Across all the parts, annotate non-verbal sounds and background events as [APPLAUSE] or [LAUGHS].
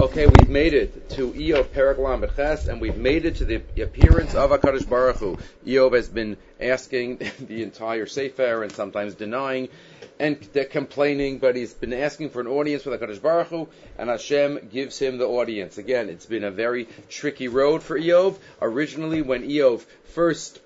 Okay, we've made it to Eov Peraglam Beches, and we've made it to the appearance of Hakadosh Baruch Hu. Eov has been asking [LAUGHS] the entire Sefer and sometimes denying and complaining, but he's been asking for an audience with Hakadosh Baruch Hu, and Hashem gives him the audience. Again, it's been a very tricky road for Eov. Originally, when Eov first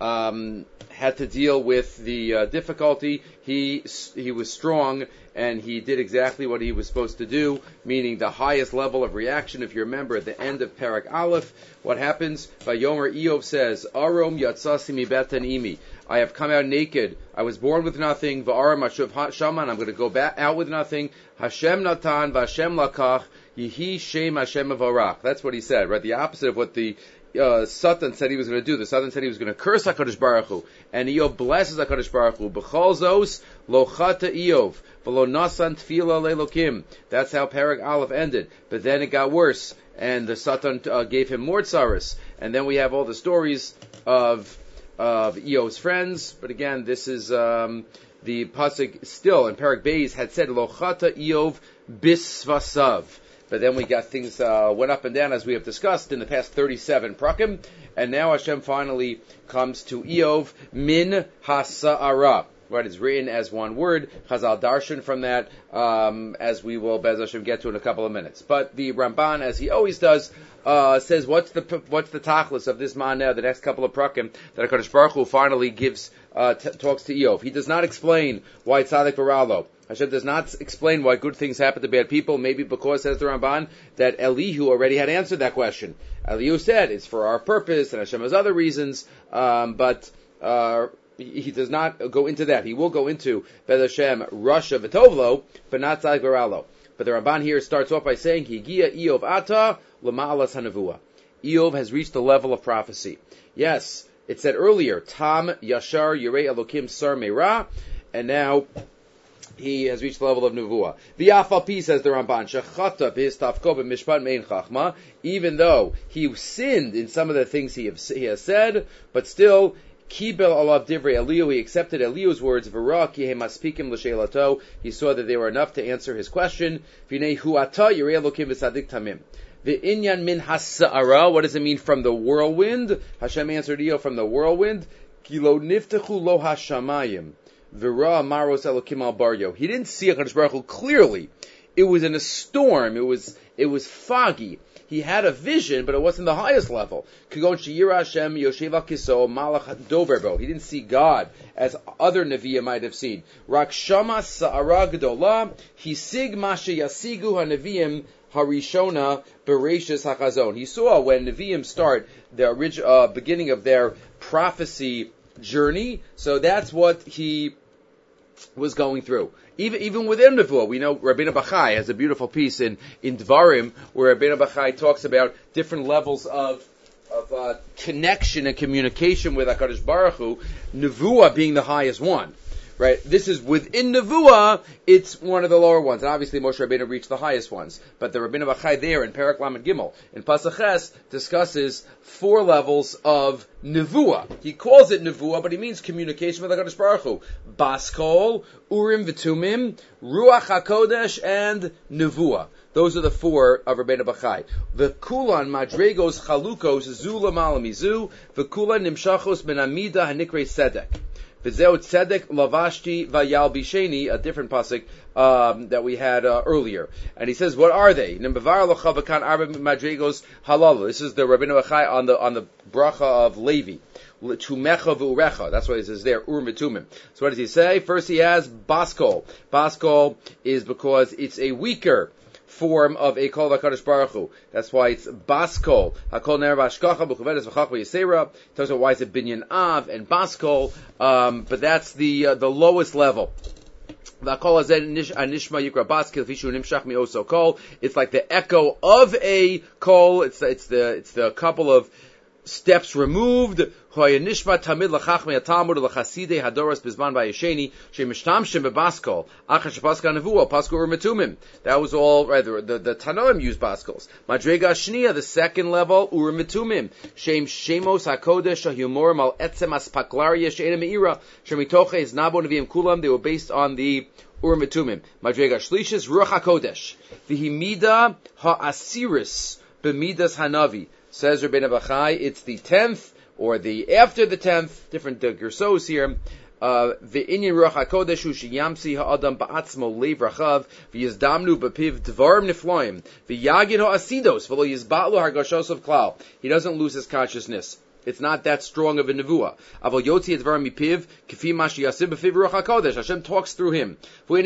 um, had to deal with the uh, difficulty, he he was strong and he did exactly what he was supposed to do, meaning the highest level of reaction. If you remember at the end of Parak Aleph, what happens? By Yomer Eov says, Arom yatsasimi imi. I have come out naked. I was born with nothing. Va'aram ashuv shaman. I'm going to go back out with nothing. Hashem natan v'Hashem lakach. Yehi shem Hashem avarach. That's what he said, right? The opposite of what the uh, Satan said he was going to do. The Satan said he was going to curse Hakadosh Baruch Hu, and Eov blesses Hakadosh Baruch Hu. B'chol zos lochata Eov v'lo nasan tefila lelokim. That's how Parag Aleph ended. But then it got worse, and the Satan uh, gave him more tsaris. And then we have all the stories of of Eov's friends. But again, this is um, the pasuk still. And Parag Beis had said lochata Eov bisvasav. But then we got things uh, went up and down as we have discussed in the past 37 prakim, and now Hashem finally comes to Eov min hasa'ara. Right, it's written as one word. Chazal darshan from that, um, as we will Bez Hashem get to in a couple of minutes. But the Ramban, as he always does, uh, says what's the what's the tachlis of this man now? The next couple of prakim that Hakadosh Baruch Hu finally gives uh, t- talks to Eov. He does not explain why tzaddik baralo. Hashem does not explain why good things happen to bad people. Maybe because, says the Ramban, that Elihu already had answered that question. Elihu said it's for our purpose, and Hashem has other reasons, um, but. Uh, he does not go into that. He will go into Bez Hashem, Russia, Vitovlo, but not Baralo. But the Ramban here starts off by saying, Higia Eov Ata Lama'alas Hanavua. Eov has reached the level of prophecy. Yes, it said earlier, Tam Yashar Yirei Elokim Sar Meira, and now he has reached the level of Nevuah. The Afalpi says the Ramban, Shechata b'histafko b'mishpat mein chachma, even though he sinned in some of the things he, have, he has said, but still, Kibel alav divrei Elihu, he accepted Elihu's words, V'ra ki maspikim l'she'elato, he saw that they were enough to answer his question, V'nei hu'ata yirei elokim v'sadik tamim. The inyan min hasa'ara, what does it mean from the whirlwind? Hashem answered Eo from the whirlwind, Kilo niftechu lo hashamayim. Vira Maros Elokim al Baryo. He didn't see HaKadosh Baruch Hu clearly. It was in a storm. It was, it was foggy. He had a vision, but it wasn't the highest level. Kiso Malach. He didn't see God as other Nevi'im might have seen. Rakshama Harishona. He saw when Nevi'im start the original, uh, beginning of their prophecy journey. So that's what he was going through. Even even within Nevuah, we know Rabbeinu Bachai has a beautiful piece in in Dvarim where Rabbeinu Bachai talks about different levels of of uh, connection and communication with Hakadosh Baruch Hu. Nevuah being the highest one right? This is within Nevuah, it's one of the lower ones. And obviously Moshe Rabbeinu reached the highest ones. But the Rabbeinu Bachai there in Parak Lamed Gimel, in Pasaches, discusses four levels of Nevuah. He calls it Nevuah, but he means communication with the HaKadosh Baruch Hu. Baskol, Urim Vitumim, Ruach HaKodesh, and Nevuah. Those are the four of Rabbeinu Bachai. The Kulan Madregos Chalukos Zula Malamizu, the Kulan Nimshachos Benamida Hanikre Sedek. Tzedek lavashti vayalbisheni, a different pasuk um, that we had uh, earlier. And he says, what are they? This is the Rabbeinu Bachai on the on the bracha of Levi. That's what he says there. Ur mitumim. So what does he say? First he has baskol. Baskol is because it's a weaker form of a kol v'kadosh baruch Hu. That's why it's baskol. Hakol ner v'ashkacha b'chuvedes v'chach v'yisera. Tells you why it's a binyan av and baskol. Um, but that's the uh, the lowest level. It's like the echo of a call. It's it's the it's the couple of steps removed. That was all, right, the, the, the Tanoim used Baskals. Madrega Shnia, the second level, Urim Metumim. Shem Shemos HaKodesh Shahumorim Al Etzem Aspaklaria Sheina Meira. Shemitoche is Nabo Neviim Kulam. They were based on the Urim V'Tumim. Madrega Shlishis Ruach HaKodesh. V'himida ha'asiris b'midas hanavi. Says Rabbeinu Bachai, it's the tenth or the after the tenth, different uh, gersos here. Uh, of klal. He doesn't lose his consciousness. It's not that strong of a nevuah. Hashem talks through him. He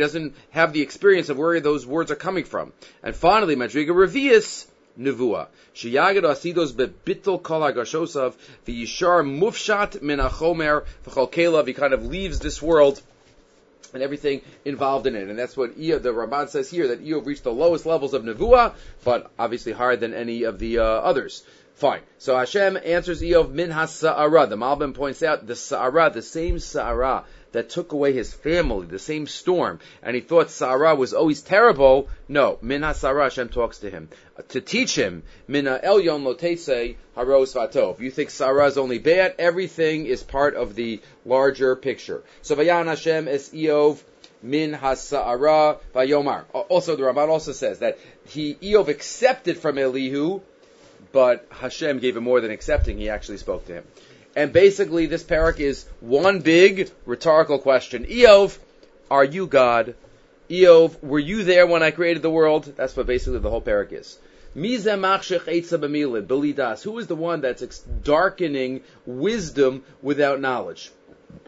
doesn't have the experience of where those words are coming from. And finally, Madriga Revius, Nevuah. Sheyagid asidos bebittel kol hagashosav v'yishar mufshat min achomer v'chol. He kind of leaves this world and everything involved in it. And that's what Eov, the Ramban says here, that Eov reached the lowest levels of Nevuah, but obviously higher than any of the uh, others. Fine. So Hashem answers Eov min ha-sa'ara. The Malbim points out the sa'ara, the same sa'ara that took away his family, the same storm, and he thought Sarah was always terrible. No, Minha Sarah, Hashem talks to him. To teach him, Minha Elyon Lotese Haros Vato. If you think Sarah is only bad, everything is part of the larger picture. So Vayan Hashem es Eov, min hasa'ara vayomar. Also, the Ramban also says that he Eov accepted from Elihu, but Hashem gave him more than accepting. He actually spoke to him. And basically, this parak is one big rhetorical question. Eov, are you God? Eov, were you there when I created the world? That's what basically the whole parak is. Who is the one that's darkening wisdom without knowledge?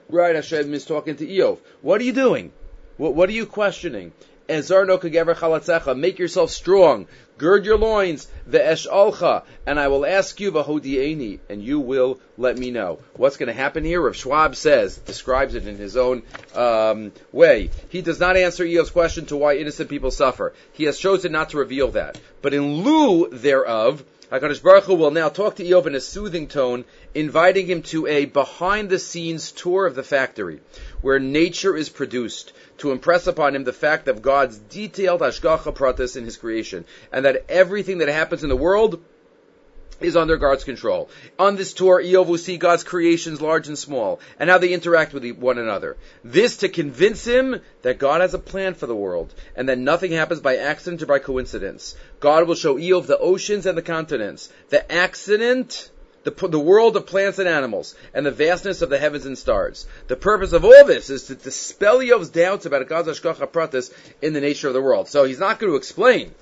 Right, Hashem is talking to Eov. What are you doing? What, what are you questioning? Make yourself strong. Gird your loins, ve'eshalcha, and I will ask you, v'hodieni, and you will let me know. What's going to happen here? Rav Schwab says, describes it in his own um, way. He does not answer Eov's question to why innocent people suffer. He has chosen not to reveal that. But in lieu thereof, HaKadosh Baruch Hu will now talk to Eov in a soothing tone, inviting him to a behind-the-scenes tour of the factory, where nature is produced, to impress upon him the fact of God's detailed hashgacha pratis in his creation, and that everything that happens in the world is under God's control. On this tour, Eov will see God's creations large and small, and how they interact with one another. This to convince him that God has a plan for the world, and that nothing happens by accident or by coincidence. God will show Eov the oceans and the continents. The accident the, the world of plants and animals, and the vastness of the heavens and stars. The purpose of all this is to dispel Yov's doubts about God's Ashkacha Pratis in the nature of the world. So he's not going to explain,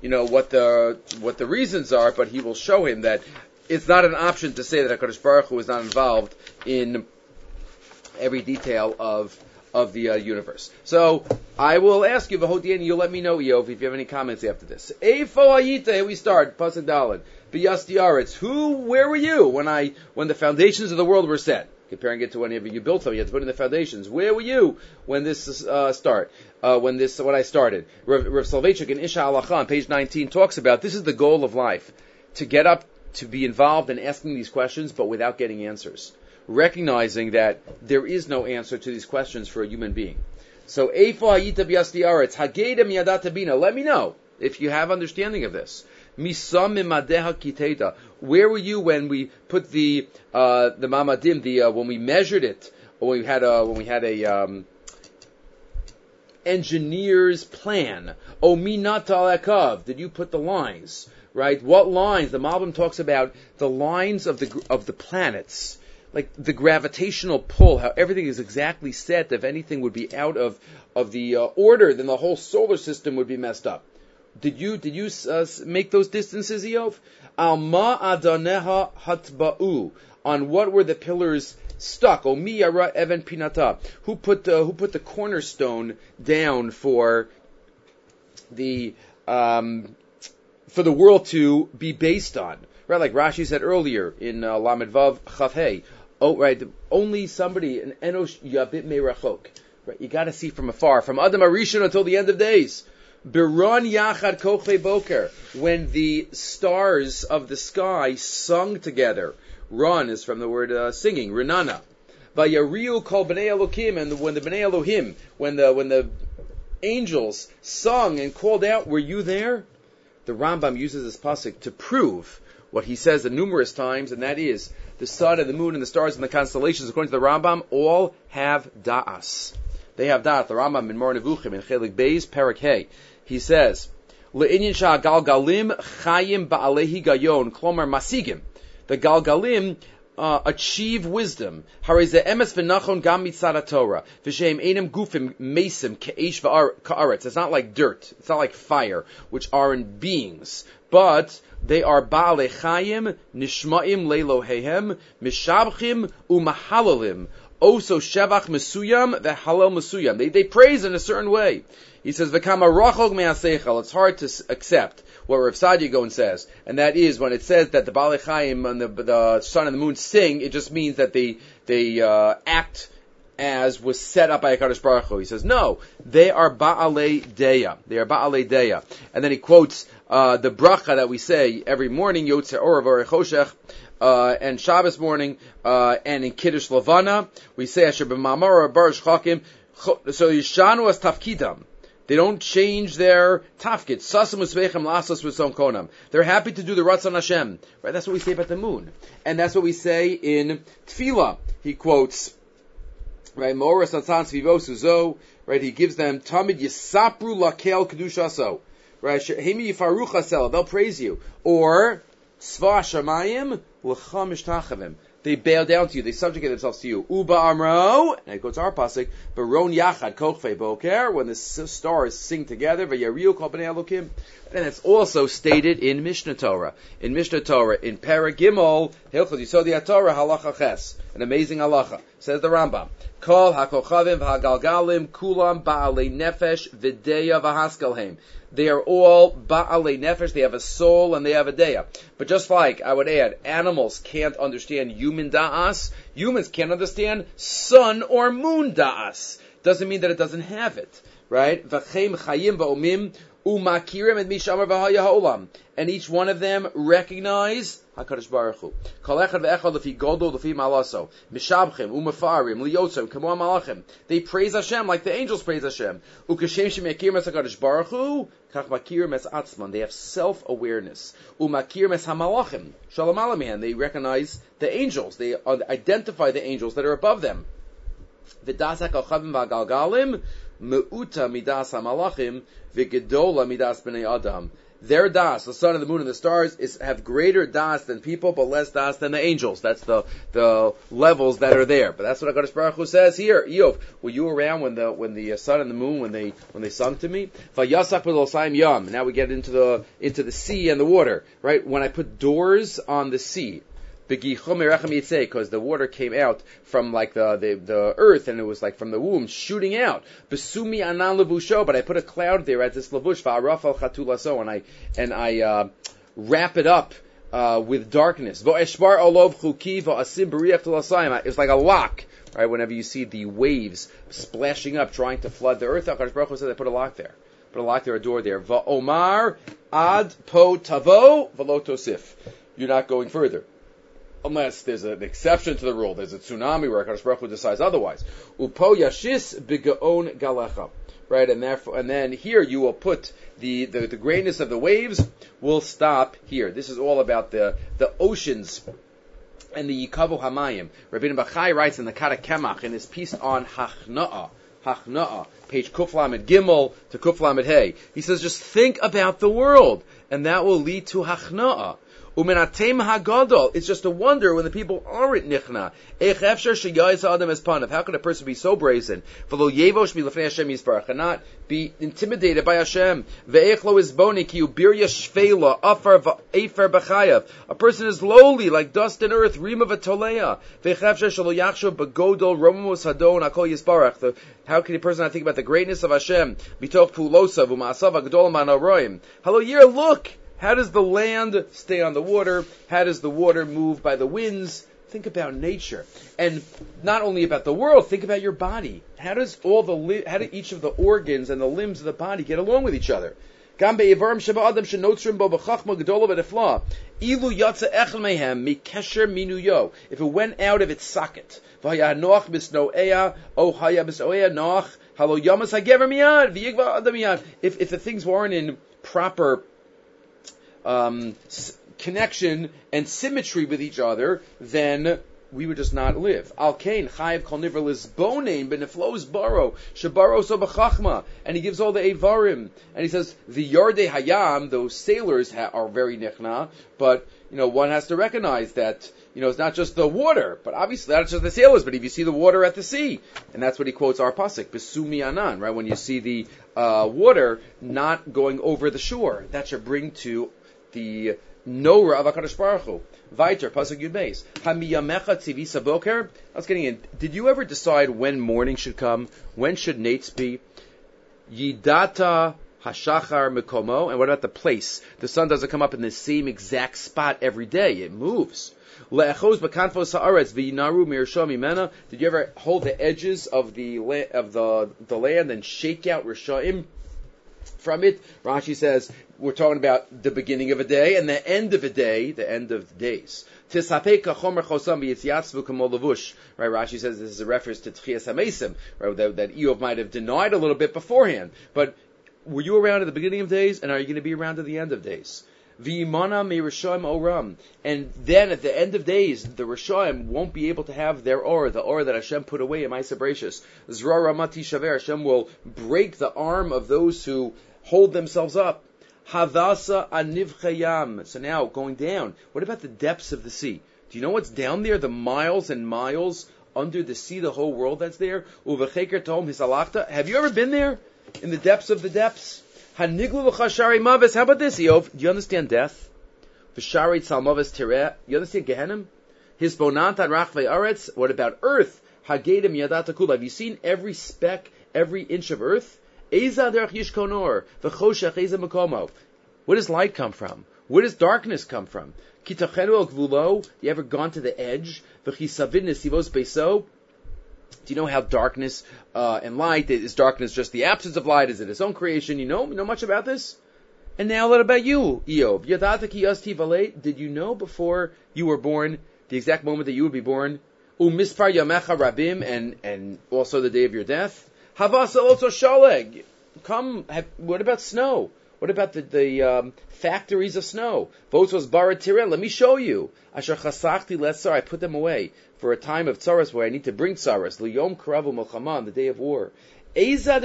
you know, what the, what the reasons are, but he will show him that it's not an option to say that HaKadosh Baruch Hu is not involved in every detail of of the uh, universe. So I will ask you, Vahodian, you'll let me know, Yov, if you have any comments after this. Eifo Ayita, here we start, Pasuk Dalid. Biyasti Who, where were you when I, when the foundations of the world were set? Comparing it to whenever you built something, you had to put in the foundations. Where were you when this uh, start? Uh, when this, when I started? Rav, Rav Soloveitchik in Ish HaHalacha on page 19 talks about this is the goal of life, to get up, to be involved in asking these questions, but without getting answers. Recognizing that there is no answer to these questions for a human being. So, Eifo Hayita Biyasti Aretz, Hagedem Yadata Bina, let me know if you have understanding of this. Where were you when we put the uh, the mamadim, the uh, when we measured it, when we had a when we had a um, engineer's plan? Oh, minat Did you put the lines? Right? What lines? The Malbim talks about the lines of the of the planets like the gravitational pull, how everything is exactly set. If anything would be out of of the uh, order, then the whole solar system would be messed up. Did you did you uh, make those distances, Eov? Al ma adaneha hatba'u. On what were the pillars stuck? O mi yara even pinata. Who put the who put the cornerstone down for the um, for the world to be based on? Right, like Rashi said earlier in uh, Lamed Vav Chavhei. Oh, right. Only somebody an enosh yabit merachok. Right, you got to see from afar, from Adam Arishon until the end of days. Biron Yachad Koche Boker, when the stars of the sky sung together. Run is from the word uh, singing, Renana. Vayariu Kol Bnei Elohim, and when the Bnei Elohim, when the when the angels sung and called out, "Were you there?" The Rambam uses this pasuk to prove what he says numerous times, and that is the sun and the moon and the stars and the constellations, according to the Rambam, all have da'as. They have that. The Rambam in Moreh Nevuchim in Chelik Beis Perak Hey. He says, "Le'inyan shah galgalim chayim ba'alehi gayon klomer masigim." The galgalim uh, achieve wisdom. It's not like dirt. It's not like fire, which are in beings. But they are ba'ale chayim, nishma'im leilohehem, mishabchim umahalalim. Also shevach mesuyam, v'halal mesuyam. They praise in a certain way. He says, "V'kama rachog me'aseichel." It's hard to accept what Rav Saadia says, and that is when it says that the Baalei Chaim and the, the sun and the moon sing, it just means that they they uh, act as was set up by Hakadosh Baruch Hu. He says, no, they are Baalei Deya. They are Baalei Deya. And then he quotes uh, the bracha that we say every morning, Yotze Orav Choshech, uh, and Shabbos morning, uh, and in Kiddush Lavana, we say Asher b'mamar Barish Chakim. So Yishanu as Tafkidam. They don't change their tafkid. Sasam usvechem. They're happy to do the Ratzon Hashem. Right? That's what we say about the moon. And that's what we say in Tefillah. He quotes, right, Moras Natan Svivosu right, he gives them Tamid Yisapru Lakel Kedushaso. Right, Hemi Yifaruch they'll praise you. Or, Sva Shamayim L'cham Ishtachavim they bow down to you, they subjugate themselves to you. Uba Amro, and it goes to our pasuk, Baron Yachad Kochfe Boker, when the stars sing together, Vayariu Kol Elokim, and it's also stated in Mishnah Torah. In Mishnah Torah, in Paragimol, Hilchot Yisodi Torah Halacha Ches, an amazing halacha. Says the Rambam, Kol HaKochavim V'Hagalgalim Kulam Ba'alei Nefesh V'Deya V'Haskalheim. They are all ba'alei nefesh. They have a soul and they have a deya. But just like I would add, animals can't understand human da'as. Humans can't understand sun or moon da'as. Doesn't mean that it doesn't have it, right? V'chem chayim ba'omim umakirim et mishamar v'haya ha'olam. And each one of them recognize HaKadosh Baruch Hu. Kol echad ve'echad lefi godol lefi malaso. Mishabchim, umafarim, liyotzim, kamo malachim. They praise Hashem like the angels praise Hashem. Ukashem shemekir mes HaKadosh Baruch Hu, kach makir mes atzman. They have self-awareness. Umakir mes hamalachim. Shalom alamihan. They recognize the angels. They identify the angels that are above them. V'das HaKochavim v'agalgalim, me'uta midas hamalachim, v'gedola midas b'nei adam their das, the sun and the moon and the stars, is have greater das than people, but less das than the angels. That's the the levels that are there. But that's what Hakadosh Baruch Hu says here. Eov, were you around when the when the uh, sun and the moon when they when they sung to me? Vayasak yam. Now we get into the into the sea and the water, right? When I put doors on the sea, because the water came out from like the, the, the earth and it was like from the womb shooting out. Besumi anan levusho, but I put a cloud there as this levush va'araf chatulaso and I and I uh, wrap it up uh, with darkness. B'riach It's like a lock, right? Whenever you see the waves splashing up trying to flood the earth, Hakadosh Baruch said they put a lock there. Put a lock there, a door there. Va'omar ad po tavo You're not going further unless there's an exception to the rule. There's a tsunami where Hakadosh Baruch Hu decides otherwise. Upo yashis bigaon. Right, and therefore, and then here you will put the, the, the greatness of the waves will stop here. This is all about the, the oceans and the Yikavu Hamayim. Rabbi Bachai writes in the Kad HaKemach in his piece on Hachna'a, Hachna'a, page Kuflamed Gimel to Kuflamed Hey. He says, just think about the world, and that will lead to Hachna'a. Umenatem hagadol. It's just a wonder when the people aren't nichna. How could a person be so brazen? And not be intimidated by Hashem. A person is lowly like dust and earth. How can a person not think about the greatness of Hashem? Look! How does the land stay on the water? How does the water move by the winds? Think about nature, and not only about the world. Think about your body. How does all the li- how do each of the organs and the limbs of the body get along with each other? If it went out of its socket, if, if the things weren't in proper um, s- connection and symmetry with each other, then we would just not live. Al Kain, Chayiv Kol Nivra Lisbonim, Beneflos Baro, Shabaro So B'chachma, and he gives all the Avarim, and he says, the Yardei Hayam, those sailors ha- are very nichna, but, you know, one has to recognize that, you know, it's not just the water, but obviously not just the sailors, but if you see the water at the sea, and that's what he quotes our pasuk, Besumi Anan, right? When you see the uh, water not going over the shore, that should bring to the Nora of Baruch Hu. Pasuk was getting in. Did you ever decide when morning should come? When should nates be? Yidata hashachar mekomo. And what about the place? The sun doesn't come up in the same exact spot every day. It moves. Did you ever hold the edges of the of the the land and shake out rishaim from it? Rashi says we're talking about the beginning of a day and the end of a day, the end of the days. Right, Rashi says this is a reference to Tchias HaMesim, right, that, that Eov might have denied a little bit beforehand. But were you around at the beginning of days, and are you going to be around at the end of days? V'imana me'rishaim oram. And then at the end of days, the Rishaim won't be able to have their or, the or that Hashem put away in Maisa Bereshis. Zra Ramati Shaver, Hashem will break the arm of those who hold themselves up. Havasa anivchayam. So now going down. What about the depths of the sea? Do you know what's down there? The miles and miles under the sea, the whole world that's there. Uvecheker hisalachta. Have you ever been there? In the depths of the depths? V'chashari mavis. How about this, Eov? Do you understand death? V'shari tireh. You understand Gehenim? His bonantat rachvei aretz. What about earth? Hagedim. Have you seen every speck, every inch of earth? Eza derech yishkonor. V'choshech eza. Where does light come from? Where does darkness come from? Kitachenu gvulo. You ever gone to the edge? Nesivos beso. Do you know how darkness uh, and light is darkness just the absence of light? Is it its own creation? You know, you know much about this? And now what about you, valet. Did you know before you were born, the exact moment that you would be born? Umispar yamecha rabim, and and also the day of your death. Havasa also shaleg. Come, have, what about snow? What about the, the um, factories of snow? Votes was baratira. Let me show you. Asher. I put them away for a time of tsaras where I need to bring tsaras. Liyom karavu milchama on the day of war. Eza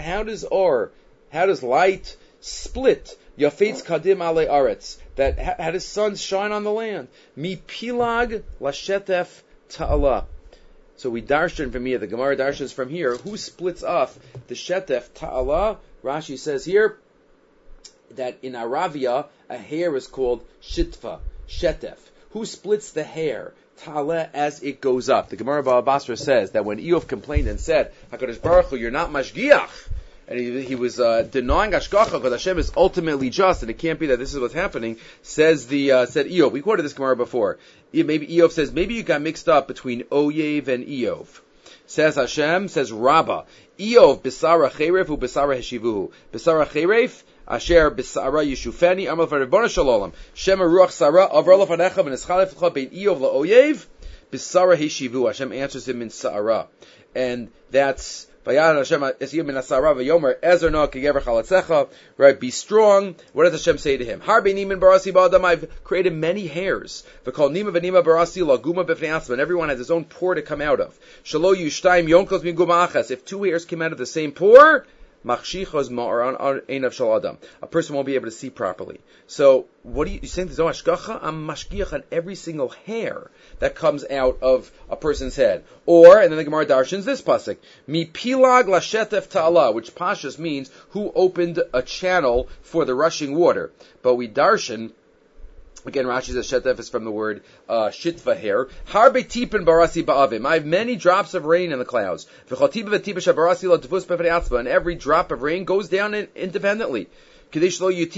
How does or? How does light split? Yafetz kadim ale aretz. That how does sun shine on the land? Mi pilag lashetef ta'ala. So we darshan from here. The Gemara darshans from here. Who splits off the shetef ta'ala? Rashi says here that in Aravia a hair is called shitfa, shetef. Who splits the hair? Tale as it goes up. The Gemara Basra says that when Eov complained and said, Hakadosh Baruch Hu, you're not mashgiach, and he, he was uh, denying Ashgacha because Hashem is ultimately just, and it can't be that this is what's happening. Says the uh, said Eov. We quoted this Gemara before. Maybe Eov says maybe you got mixed up between Oyev and Eov. Says Hashem, says Rabbah. Eov bisara cheref u bisara heshivuhu. Bisara cheref asher bisara yishufeni amal v'ribona shalom. Shema ruach sara avra lefanecha v'neschalef lecha bein Eov la'oyev. Bisara heshivu. Hashem answers him in sa'ara. And that's Vayan Hashem Esiyim min Asara v'yomer Ezer no kigever chalatzecha. Right, be strong. What does Hashem say to him? Har nimin barasi ba'adam. I've created many hairs. V'kol nima v'nima barasi laguma b'fnei And everyone has his own pore to come out of. Shalo yushtaim yonkos min gumachas. If two hairs came out of the same pore, Machshichos ma'aran einav shal adam. A person won't be able to see properly. So, what are you, you saying? There's no ashgacha? I'm mashgiach on every single hair that comes out of a person's head. Or, and then the Gemara darshans this pasuk, mi pilag lashetef ta'ala, which pashas means who opened a channel for the rushing water. But we darshan Again, Rashi says shetef is from the word uh, shitva hair. Barasi ba'avim. I have many drops of rain in the clouds. And every drop of rain goes down in, independently. Because if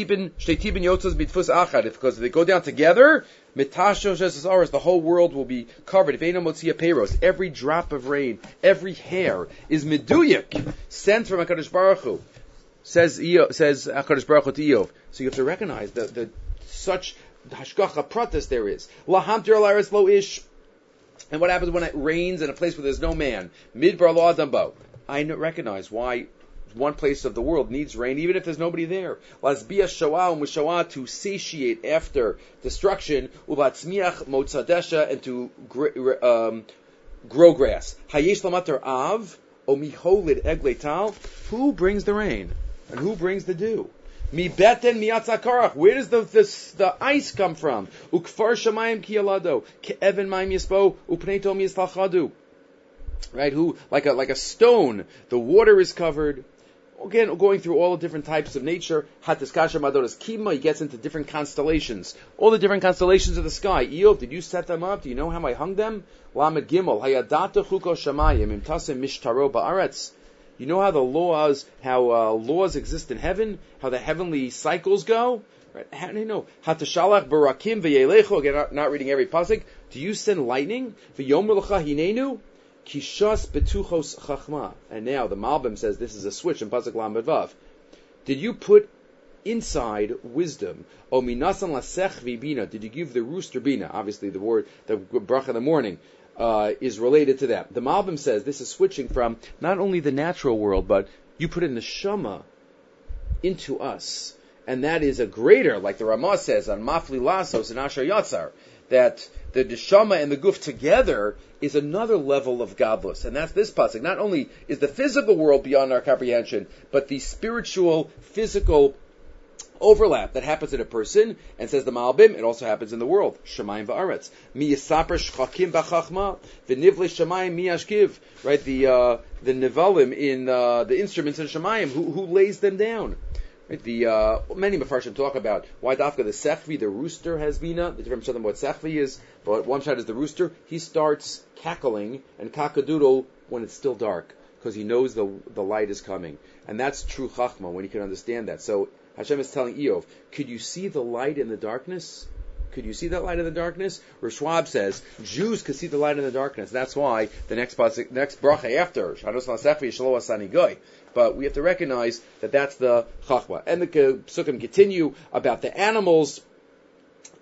they go down together, the whole world will be covered. Every drop of rain, every hair is meduyik, sent from HaKadosh Baruch Hu. Says, says HaKadosh Baruch Hu to Eov. So you have to recognize that such hashgacha pratis there is. Lo ish. And what happens when it rains in a place where there's no man? Midbar lo adambo. I recognize why one place of the world needs rain, even if there's nobody there. Lasbia shoah u'mushoah to satiate after destruction, ubatzmiach motzadesha and to um, grow grass. Hayesh lamater av omiholid egletal. Who brings the rain and who brings the dew? Mi beten mi miatzakarach. Where does the, the, the ice come from? Ukfar shamayim kiyalado. Ke'evan mayim yisbo. Upneto miyislachadu. Right? Who, like a, like a stone, the water is covered. Again, going through all the different types of nature. Hatiskasha madoras kima. He gets into different constellations. All the different constellations of the sky. Eov, did you set them up? Do you know how I hung them? Lamed gimel. Hayadata chuko shamayim. Imtasim mishtaro ba'aretz. You know how the laws, how uh, laws exist in heaven, how the heavenly cycles go. Right? How do you know? Hatashalach barakim. Again, not, reading every pasuk. Do you send lightning? V'yomer l'cha hinenu. Kishas betuchos chachma. And now the Malbim says this is a switch in pasuk lamedvav. Did you put inside wisdom? O minasan lasech v'bina. Did you give the rooster bina? Obviously, the word the bracha in the morning uh, is related to that. The Malbim says this is switching from not only the natural world, but you put in the Shema into us. And that is a greater, like the Ramah says on Mafli Lasos and Asher Yatzar, that the Neshama and the Guf together is another level of godless. And that's this pasuk. Not only is the physical world beyond our comprehension, but the spiritual, physical overlap that happens in a person, and says the Malbim, it also happens in the world. Shemayim va'aretz. Mi yisaper shchakim b'chachma, v'nivle shemayim mi yashkiv. Right, the, uh, the nivalim in, uh, the instruments in Shemayim, who, who lays them down? Right, the, uh, many Mefarshim talk about why Dafka, the Sechvi, the rooster has bina, the difference between what Sechvi is, but one side is the rooster, he starts cackling and cockadoodle when it's still dark because he knows the the light is coming, and that's true chachma when he can understand that. So Hashem is telling Eov, could you see the light in the darkness? Could you see that light in the darkness? Rishwab says Jews could see the light in the darkness. That's why the next next bracha after Shados Lasefi Shalo Asani Goy. But we have to recognize that that's the chachma. And the psukim continue about the animals.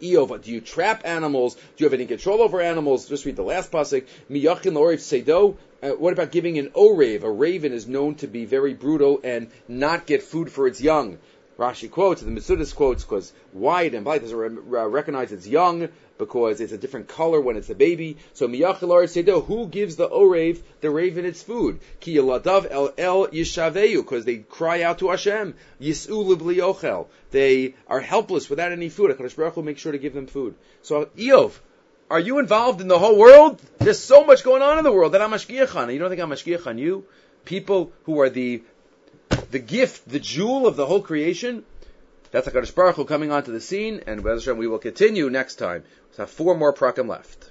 Eov, do you trap animals? Do you have any control over animals? Just read the last pasuk. Miyachin lorif sedo. Uh, what about giving an orave? A raven is known to be very brutal and not get food for its young. Rashi quotes, the Mesudis quotes, because white and black doesn't re- recognize it's young, because it's a different color when it's a baby. So miyachil sedo, who gives the orev, the raven, its food? Ki yaladav el el yishaveyu, because they cry out to Hashem. Yisu ochel. They are helpless without any food. HaKadosh Baruch Hu makes sure to give them food. So Eov, are you involved in the whole world? There's so much going on in the world that I'm mashgiach on. You don't think I'm mashgiach on you? People who are the the gift, the jewel of the whole creation. That's HaKadosh Baruch Hu coming onto the scene, and we will continue next time. We have four more prakim left.